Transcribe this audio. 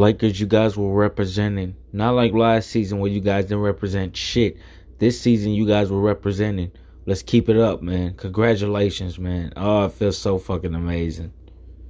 Lakers, you guys were representing. Not like last season where you guys didn't represent shit. This season, you guys were representing. Let's keep it up, man. Congratulations, man. Oh, it feels so fucking amazing.